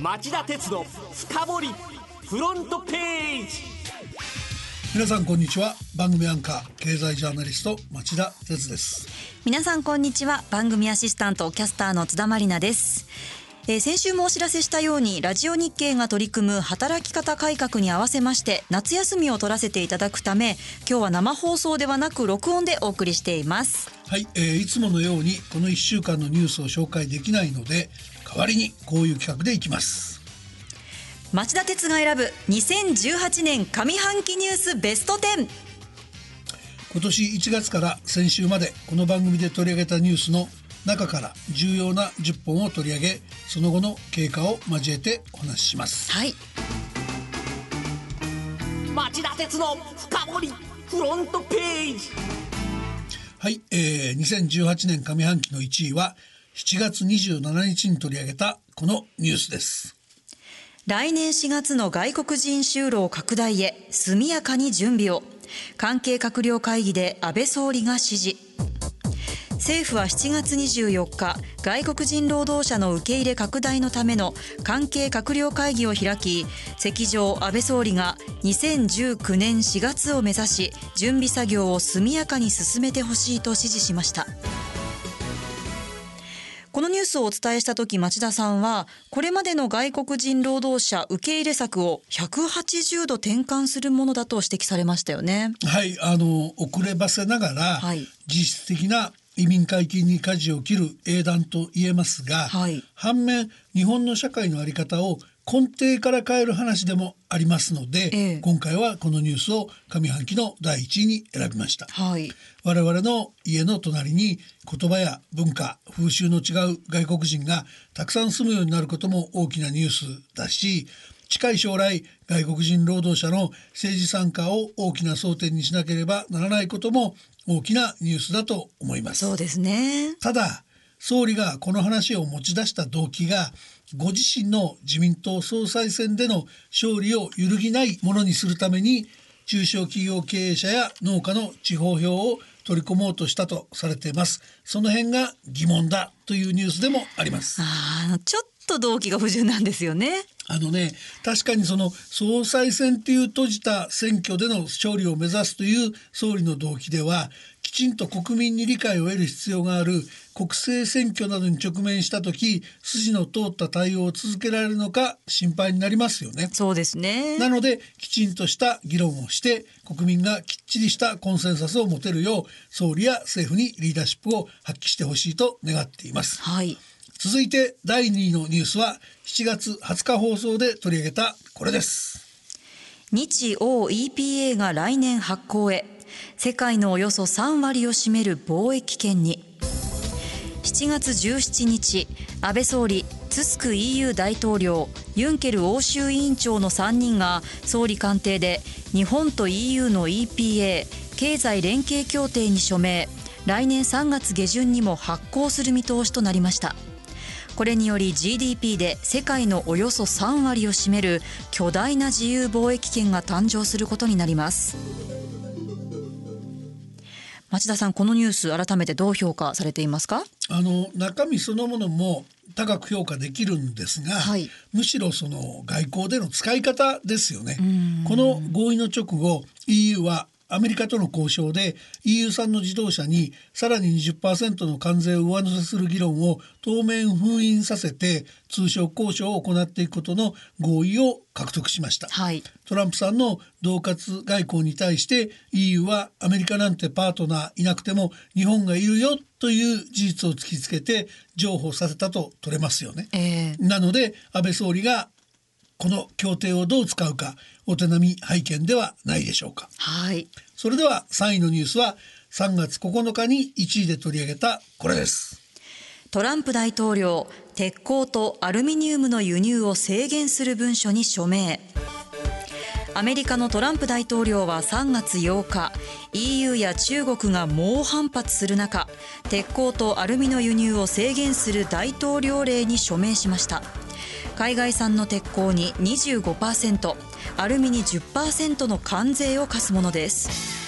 町田鉄の深掘りフロントページ。皆さんこんにちは。番組アンカー経済ジャーナリスト町田鉄です。皆さんこんにちは。番組アシスタントキャスターの津田まりなです。えー、先週もお知らせしたようにラジオ日経が取り組む働き方改革に合わせまして夏休みを取らせていただくため今日は生放送ではなく録音でお送りしています。はい、えー、いつものようにこの1週間のニュースを紹介できないので代わりにこういう企画でいきます。町田鉄が選ぶ2018年上半期ニュースベスト10今年1月から先週までこの番組で取り上げたニュースの中から重要な10本を取り上げその後の経過を交えてお話しします。はい。町田鉄の深掘りフロントページ。はい、えー、2018年上半期の1位は7月27日に取り上げたこのニュースです。来年4月の外国人就労拡大へ速やかに準備を。関係閣僚会議で安倍総理が指示。政府は7月24日外国人労働者の受け入れ拡大のための関係閣僚会議を開き席上安倍総理が2019年4月を目指し準備作業を速やかに進めてほしいと指示しました。このニュースをお伝えした時町田さんはこれまでの外国人労働者受け入れ策を180度転換するものだと指摘されましたよね。はいあの遅ればせながら、はい、実質的な移民解禁に舵を切る英断と言えますが、はい、反面日本の社会の在り方を根底から変える話でもありますので、ええ、今回はこのニュースを上半期の第1位に選びました、はい、我々の家の隣に言葉や文化風習の違う外国人がたくさん住むようになることも大きなニュースだし近い将来外国人労働者の政治参加を大きな争点にしなければならないことも大きなニュースだと思います。そうですね。ただ総理がこの話を持ち出した動機がご自身の自民党総裁選での勝利を揺るぎないものにするために中小企業経営者や農家の地方票を取り込もうとしたとされています。その辺が疑問だというニュースでもあります。あちょっと動機が不純なんですよね。あのね確かにその総裁選っていう閉じた選挙での勝利を目指すという総理の動機ではきちんと国民に理解を得る必要がある国政選挙などに直面した時筋の通った対応を続けられるのか心配になりますよね。そうですね。なのできちんとした議論をして国民がきっちりしたコンセンサスを持てるよう総理や政府にリーダーシップを発揮してほしいと願っています。はい。続いて第2位のニュースは7月20日放送で取り上げたこれです。日欧 EPA が来年発行へ。世界のおよそ3割を占める貿易圏に7月17日安倍総理ツスク EU 大統領ユンケル欧州委員長の3人が総理官邸で日本と EU の EPA 経済連携協定に署名来年3月下旬にも発行する見通しとなりました。これにより GDP で世界のおよそ3割を占める巨大な自由貿易圏が誕生することになります。町田さんこのニュース改めてどう評価されていますか？あの中身そのものも高く評価できるんですが、はい、むしろその外交での使い方ですよね。この合意の直後 EU はアメリカとの交渉で EU 産の自動車にさらに20%の関税を上乗せする議論を当面封印させて通商交渉を行っていくことの合意を獲得しました、はい、トランプさんの恫喝外交に対して EU はアメリカなんてパートナーいなくても日本がいるよという事実を突きつけて譲歩させたと取れますよね、えー、なので安倍総理がこの協定をどう使うかお手並み拝見ではないでしょうか。はい。それでは3位のニュースは3月9日に1位で取り上げたこれです。トランプ大統領鉄鋼とアルミニウムの輸入を制限する文書に署名。アメリカのトランプ大統領は3月8日 EU や中国が猛反発する中鉄鋼とアルミの輸入を制限する大統領令に署名しました。海外産の鉄鋼に25%アルミに10%の関税を課すものです。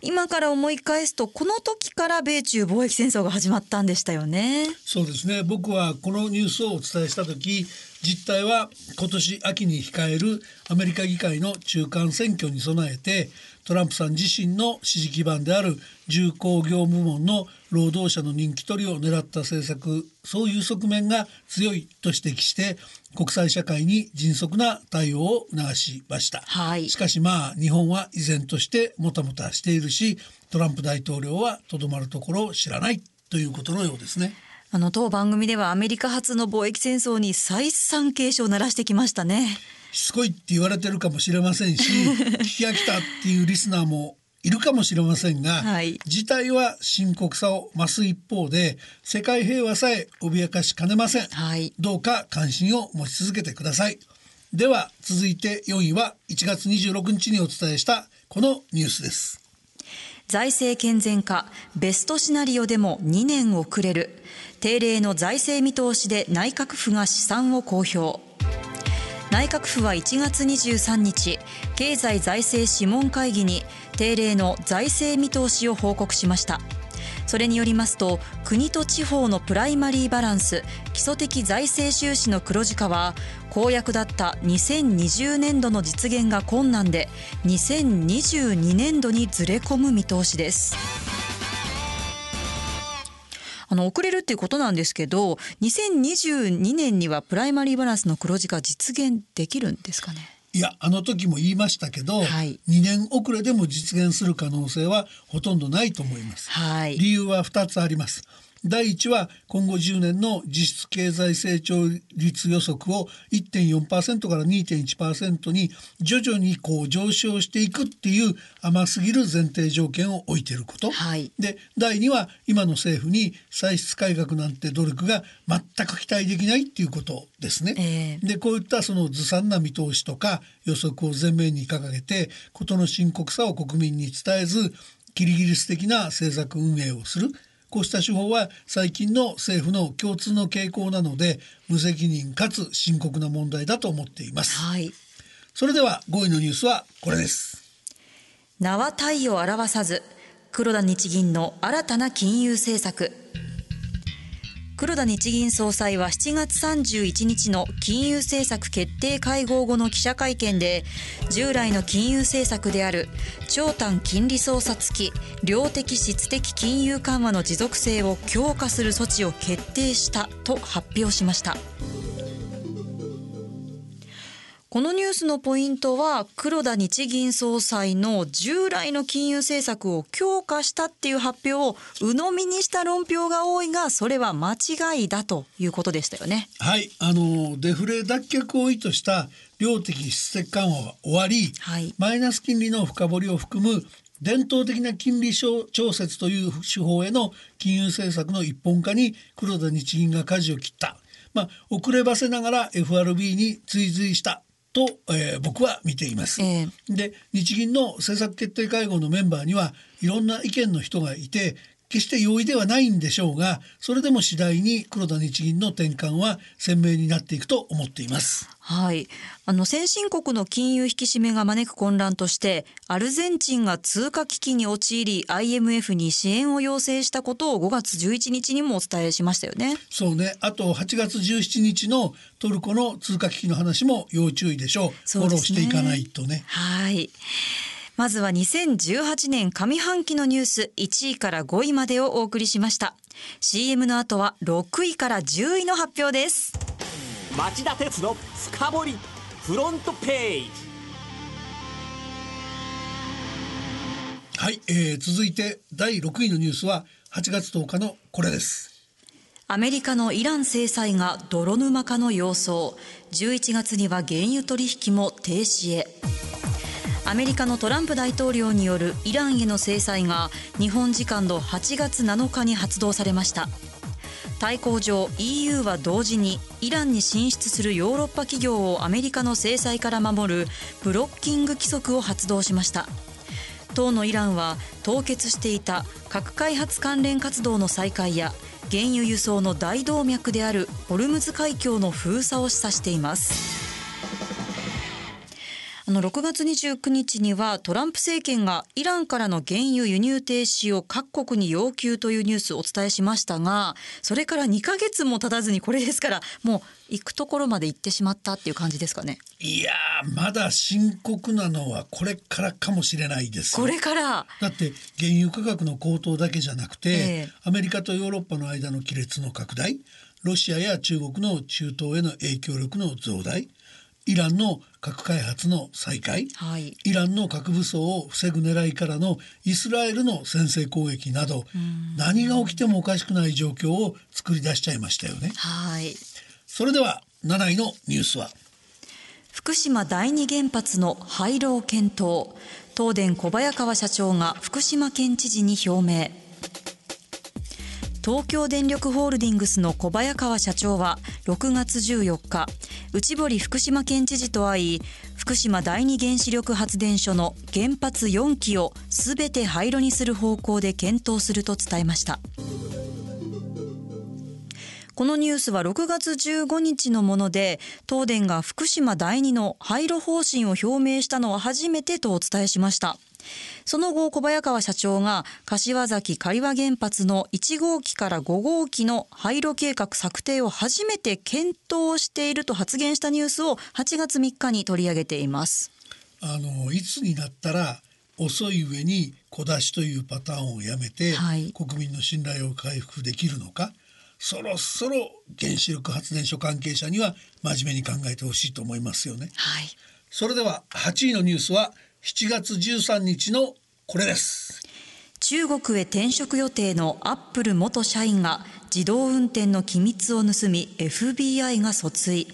今から思い返すとこの時から米中貿易戦争が始まったんでしたよね。そうですね。僕はこのニュースをお伝えした時実態は今年秋に控えるアメリカ議会の中間選挙に備えてトランプさん自身の支持基盤である重工業部門の労働者の人気取りを狙った政策そういう側面が強いと指摘して国際社会に迅速な対応を促しました、はい、しかしまあ日本は依然としてもたもたしているしトランプ大統領はとどまるところを知らないということのようですね。あの当番組ではアメリカ発の貿易戦争に再三警鐘を鳴らしてきましたね。しつこいって言われてるかもしれませんし 聞き飽きたっていうリスナーもいるかもしれませんが、はい、事態は深刻さを増す一方で世界平和さえ脅かしかねません、はい、どうか関心を持ち続けてください。では続いて4位は1月26日にお伝えしたこのニュースです財政健全化ベストシナリオでも2年遅れる。定例の財政見通しで内閣府が試算を公表。内閣府は1月23日経済財政諮問会議に定例の財政見通しを報告しました。それによりますと国と地方のプライマリーバランス基礎的財政収支の黒字化は公約だった2020年度の実現が困難で2022年度にずれ込む見通しです。あの遅れるっていうことなんですけど2022年にはプライマリーバランスの黒字化実現できるんですかね？いやあの時も言いましたけど、はい、2年遅れでも実現する可能性はほとんどないと思います、はい、理由は2つあります第1は今後10年の実質経済成長率予測を1.4%から2.1%に徐々にこう上昇していくっていう甘すぎる前提条件を置いていること、はい、で第2は今の政府に歳出改革なんて努力が全く期待できないっていうことですね。えー、でこういったそのずさんな見通しとか予測を前面に掲げて事の深刻さを国民に伝えずキリギリス的な政策運営をするこうした手法は最近の政府の共通の傾向なので無責任かつ深刻な問題だと思っています、はい、それでは5位のニュースはこれです。名は体を表さず黒田日銀の新たな金融政策黒田日銀総裁は7月31日の金融政策決定会合後の記者会見で従来の金融政策である長短金利操作付き量的質的金融緩和の持続性を強化する措置を決定したと発表しました。このニュースのポイントは黒田日銀総裁の従来の金融政策を強化したっていう発表を鵜呑みにした論評が多いがそれは間違いだということでしたよね。はいあのデフレ脱却を意図した量的質的緩和は終わり、はい、マイナス金利の深掘りを含む伝統的な金利調節という手法への金融政策の一本化に黒田日銀が舵を切った。まあ、遅ればせながら FRB に追随したと、えー、僕は見ています。えー、で日銀の政策決定会合のメンバーにはいろんな意見の人がいて決して容易ではないんでしょうがそれでも次第に黒田日銀の転換は鮮明になっていくと思っています。はい、あの先進国の金融引き締めが招く混乱としてアルゼンチンが通貨危機に陥り IMF に支援を要請したことを5月11日にもお伝えしましたよね。そうねあと8月17日のトルコの通貨危機の話も要注意でしょう。うね、フォローしていかないとね。はいまずは2018年上半期のニュース1位から5位までをお送りしました。CM の後は6位から10位の発表です。町田鉄の深掘りフロントページ。はい、えー、続いて第6位のニュースは8月10日のこれです。アメリカのイラン制裁が泥沼化の様相。11月には原油取引も停止へアメリカのトランプ大統領によるイランへの制裁が日本時間の8月7日に発動されました。対抗上 EU は同時にイランに進出するヨーロッパ企業をアメリカの制裁から守るブロッキング規則を発動しました。当のイランは凍結していた核開発関連活動の再開や原油輸送の大動脈であるホルムズ海峡の封鎖を示唆しています。あの6月29日にはトランプ政権がイランからの原油輸入停止を各国に要求というニュースをお伝えしましたがそれから2ヶ月も経たずにこれですからもう行くところまで行ってしまったっていう感じですかね。いやまだ深刻なのはこれからかもしれないです。これから。だって原油価格の高騰だけじゃなくて、えー、アメリカとヨーロッパの間の亀裂の拡大ロシアや中国の中東への影響力の増大イランの核開発の再開、はい、イランの核武装を防ぐ狙いからのイスラエルの先制攻撃など何が起きてもおかしくない状況を作り出しちゃいましたよね。はい、それでは7位のニュースは。福島第二原発の廃炉を検討。東電小早川社長が福島県知事に表明。東京電力ホールディングスの小早川社長は6月14日内堀福島県知事と会い福島第二原子力発電所の原発4基をすべて廃炉にする方向で検討すると伝えました。このニュースは6月15日のもので東電が福島第二の廃炉方針を表明したのは初めてとお伝えしました。その後小早川社長が柏崎刈羽原発の1号機から5号機の廃炉計画策定を初めて検討していると発言したニュースを8月3日に取り上げています。あのいつになったら遅い上に小出しというパターンをやめて、はい、国民の信頼を回復できるのかそろそろ原子力発電所関係者には真面目に考えてほしいと思いますよね、はい、それでは8位のニュースは7月13日のこれです。中国へ転職予定のアップル元社員が自動運転の機密を盗み FBI が訴追。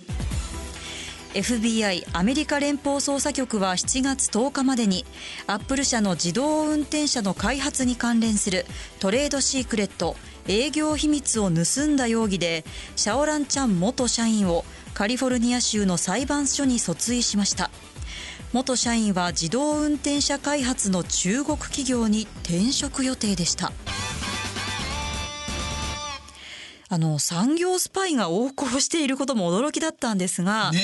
FBI= アメリカ連邦捜査局は7月10日までにアップル社の自動運転車の開発に関連するトレードシークレット営業秘密を盗んだ容疑でシャオランチャン元社員をカリフォルニア州の裁判所に訴追しました。元社員は自動運転車開発の中国企業に転職予定でした。あの産業スパイが横行していることも驚きだったんですが、ね、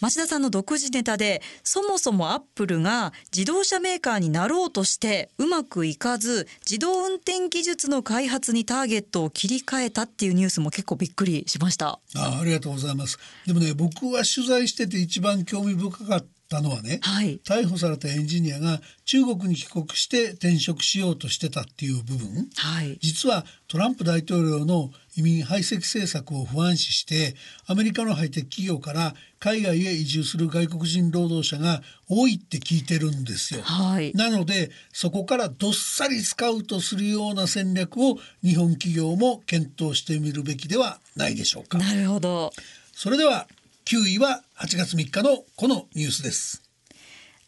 町田さんの独自ネタでそもそもアップルが自動車メーカーになろうとしてうまくいかず自動運転技術の開発にターゲットを切り替えたっていうニュースも結構びっくりしました。あありがとうございます。でもね僕は取材してて一番興味深かったのはね、はい、逮捕されたエンジニアが中国に帰国して転職しようとしてたっていう部分、はい、実はトランプ大統領の移民排斥政策を不安視してアメリカのハイテク企業から海外へ移住する外国人労働者が多いって聞いてるんですよ。はい、なのでそこからどっさりスカウトするような戦略を日本企業も検討してみるべきではないでしょうか。なるほど。それでは9位は8月3日のこのニュースです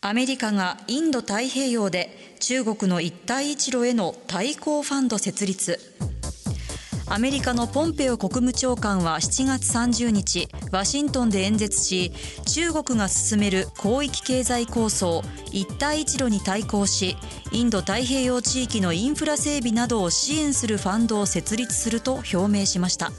アメリカがインド太平洋で中国の一帯一路への対抗ファンド設立アメリカのポンペオ国務長官は7月30日ワシントンで演説し中国が進める広域経済構想一帯一路に対抗しインド太平洋地域のインフラ整備などを支援するファンドを設立すると表明しました。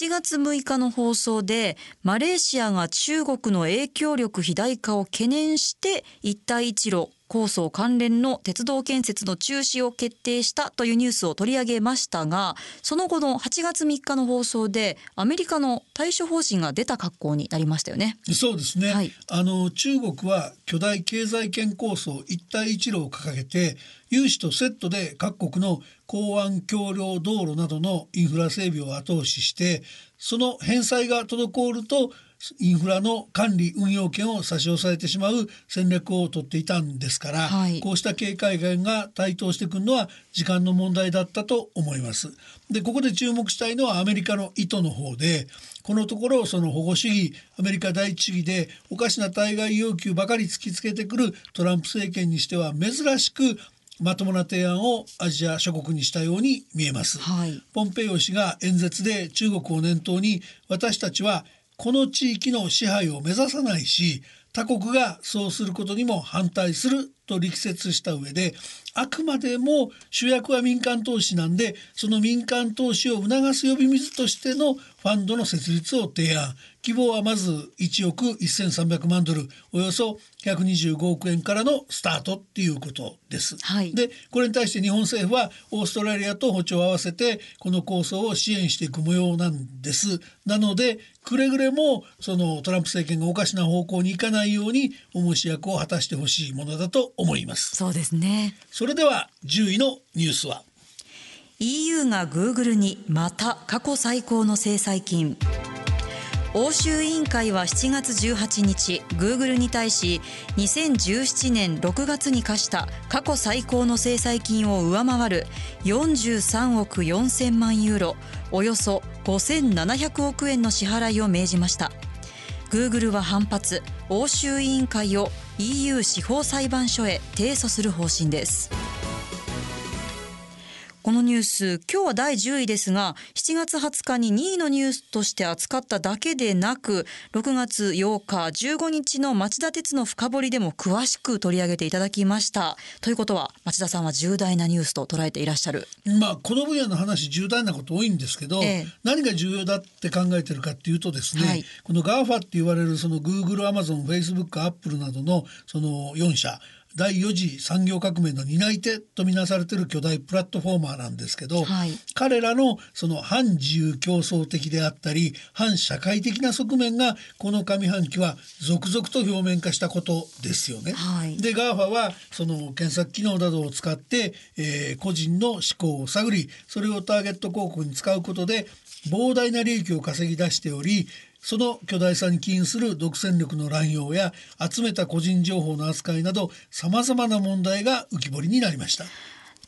7月6日の放送でマレーシアが中国の影響力肥大化を懸念して一帯一路構想関連の鉄道建設の中止を決定したというニュースを取り上げましたがその後の8月3日の放送でアメリカの対処方針が出た格好になりましたよね。そうですね、はい、あの中国は巨大経済圏構想一帯一路を掲げて融資とセットで各国の港湾橋梁道路などのインフラ整備を後押ししてその返済が滞るとインフラの管理運用権を差し押さえてしまう戦略を取っていたんですから、はい、こうした警戒感が台頭してくるのは時間の問題だったと思います。でここで注目したいのはアメリカの意図の方でこのところその保護主義アメリカ第一主義でおかしな対外要求ばかり突きつけてくるトランプ政権にしては珍しくまともな提案をアジア諸国にしたように見えます、はい、ポンペイオ氏が演説で中国を念頭に私たちはこの地域の支配を目指さないし他国がそうすることにも反対すると力説した上であくまでも主役は民間投資なんでその民間投資を促す呼び水としてのファンドの設立を提案希望はまず1億1300万ドルおよそ125億円からのスタートっていうことです。はい、でこれに対して日本政府はオーストラリアと歩調を合わせてこの構想を支援していく模様なんです。なのでくれぐれもそのトランプ政権がおかしな方向に行かないように重し役を果たしてほしいものだと思います。そうですね。それでは10位のニュースは EU がグーグルにまた過去最高の制裁金。欧州委員会は7月18日グーグルに対し2017年6月に課した過去最高の制裁金を上回る43億4000万ユーロおよそ5700億円の支払いを命じましたグーグルは反発欧州委員会を EU 司法裁判所へ提訴する方針ですこのニュース今日は第10位ですが7月20日に2位のニュースとして扱っただけでなく6月8日15日の町田鉄の深掘りでも詳しく取り上げていただきました。ということは町田さんは重大なニュースと捉えていらっしゃる。まあこの分野の話重大なこと多いんですけど、ええ、何が重要だって考えてるかっていうとですね、はい、この GAFA って言われるその Google、Amazon、Facebook、Apple などのその4社第4次産業革命の担い手とみなされている巨大プラットフォーマーなんですけど、はい、彼らのその反自由競争的であったり反社会的な側面がこの上半期は続々と表面化したことですよね。はい、で GAFA はその検索機能などを使って、えー、個人の思考を探りそれをターゲット広告に使うことで膨大な利益を稼ぎ出しておりその巨大さに起因する独占力の乱用や集めた個人情報の扱いなどさまざまな問題が浮き彫りになりました。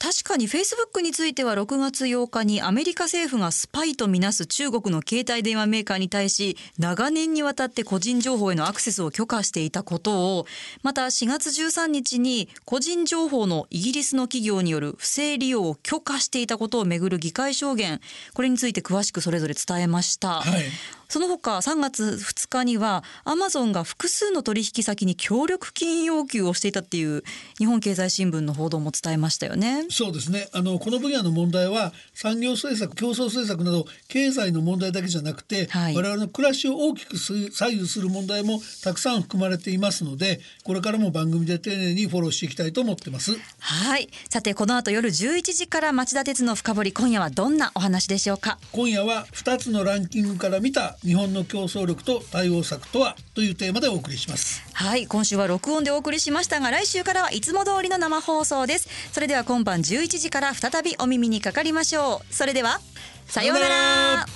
確かにフェイスブックについては6月8日にアメリカ政府がスパイとみなす中国の携帯電話メーカーに対し長年にわたって個人情報へのアクセスを許可していたことをまた4月13日に個人情報のイギリスの企業による不正利用を許可していたことをめぐる議会証言これについて詳しくそれぞれ伝えました。はいその他3月2日にはアマゾンが複数の取引先に協力金要求をしていたっていう日本経済新聞の報道も伝えましたよね。そうですね。あのこの分野の問題は産業政策競争政策など経済の問題だけじゃなくて、はい、我々の暮らしを大きく左右する問題もたくさん含まれていますのでこれからも番組で丁寧にフォローしていきたいと思ってます。はい。さてこの後夜11時から町田鉄の深掘り今夜はどんなお話でしょうか？今夜は2つのランキングから見た日本の競争力と対応策とは？というテーマでお送りします。はい今週は録音でお送りしましたが来週からはいつも通りの生放送です。それでは今晩11時から再びお耳にかかりましょう。それではさようなら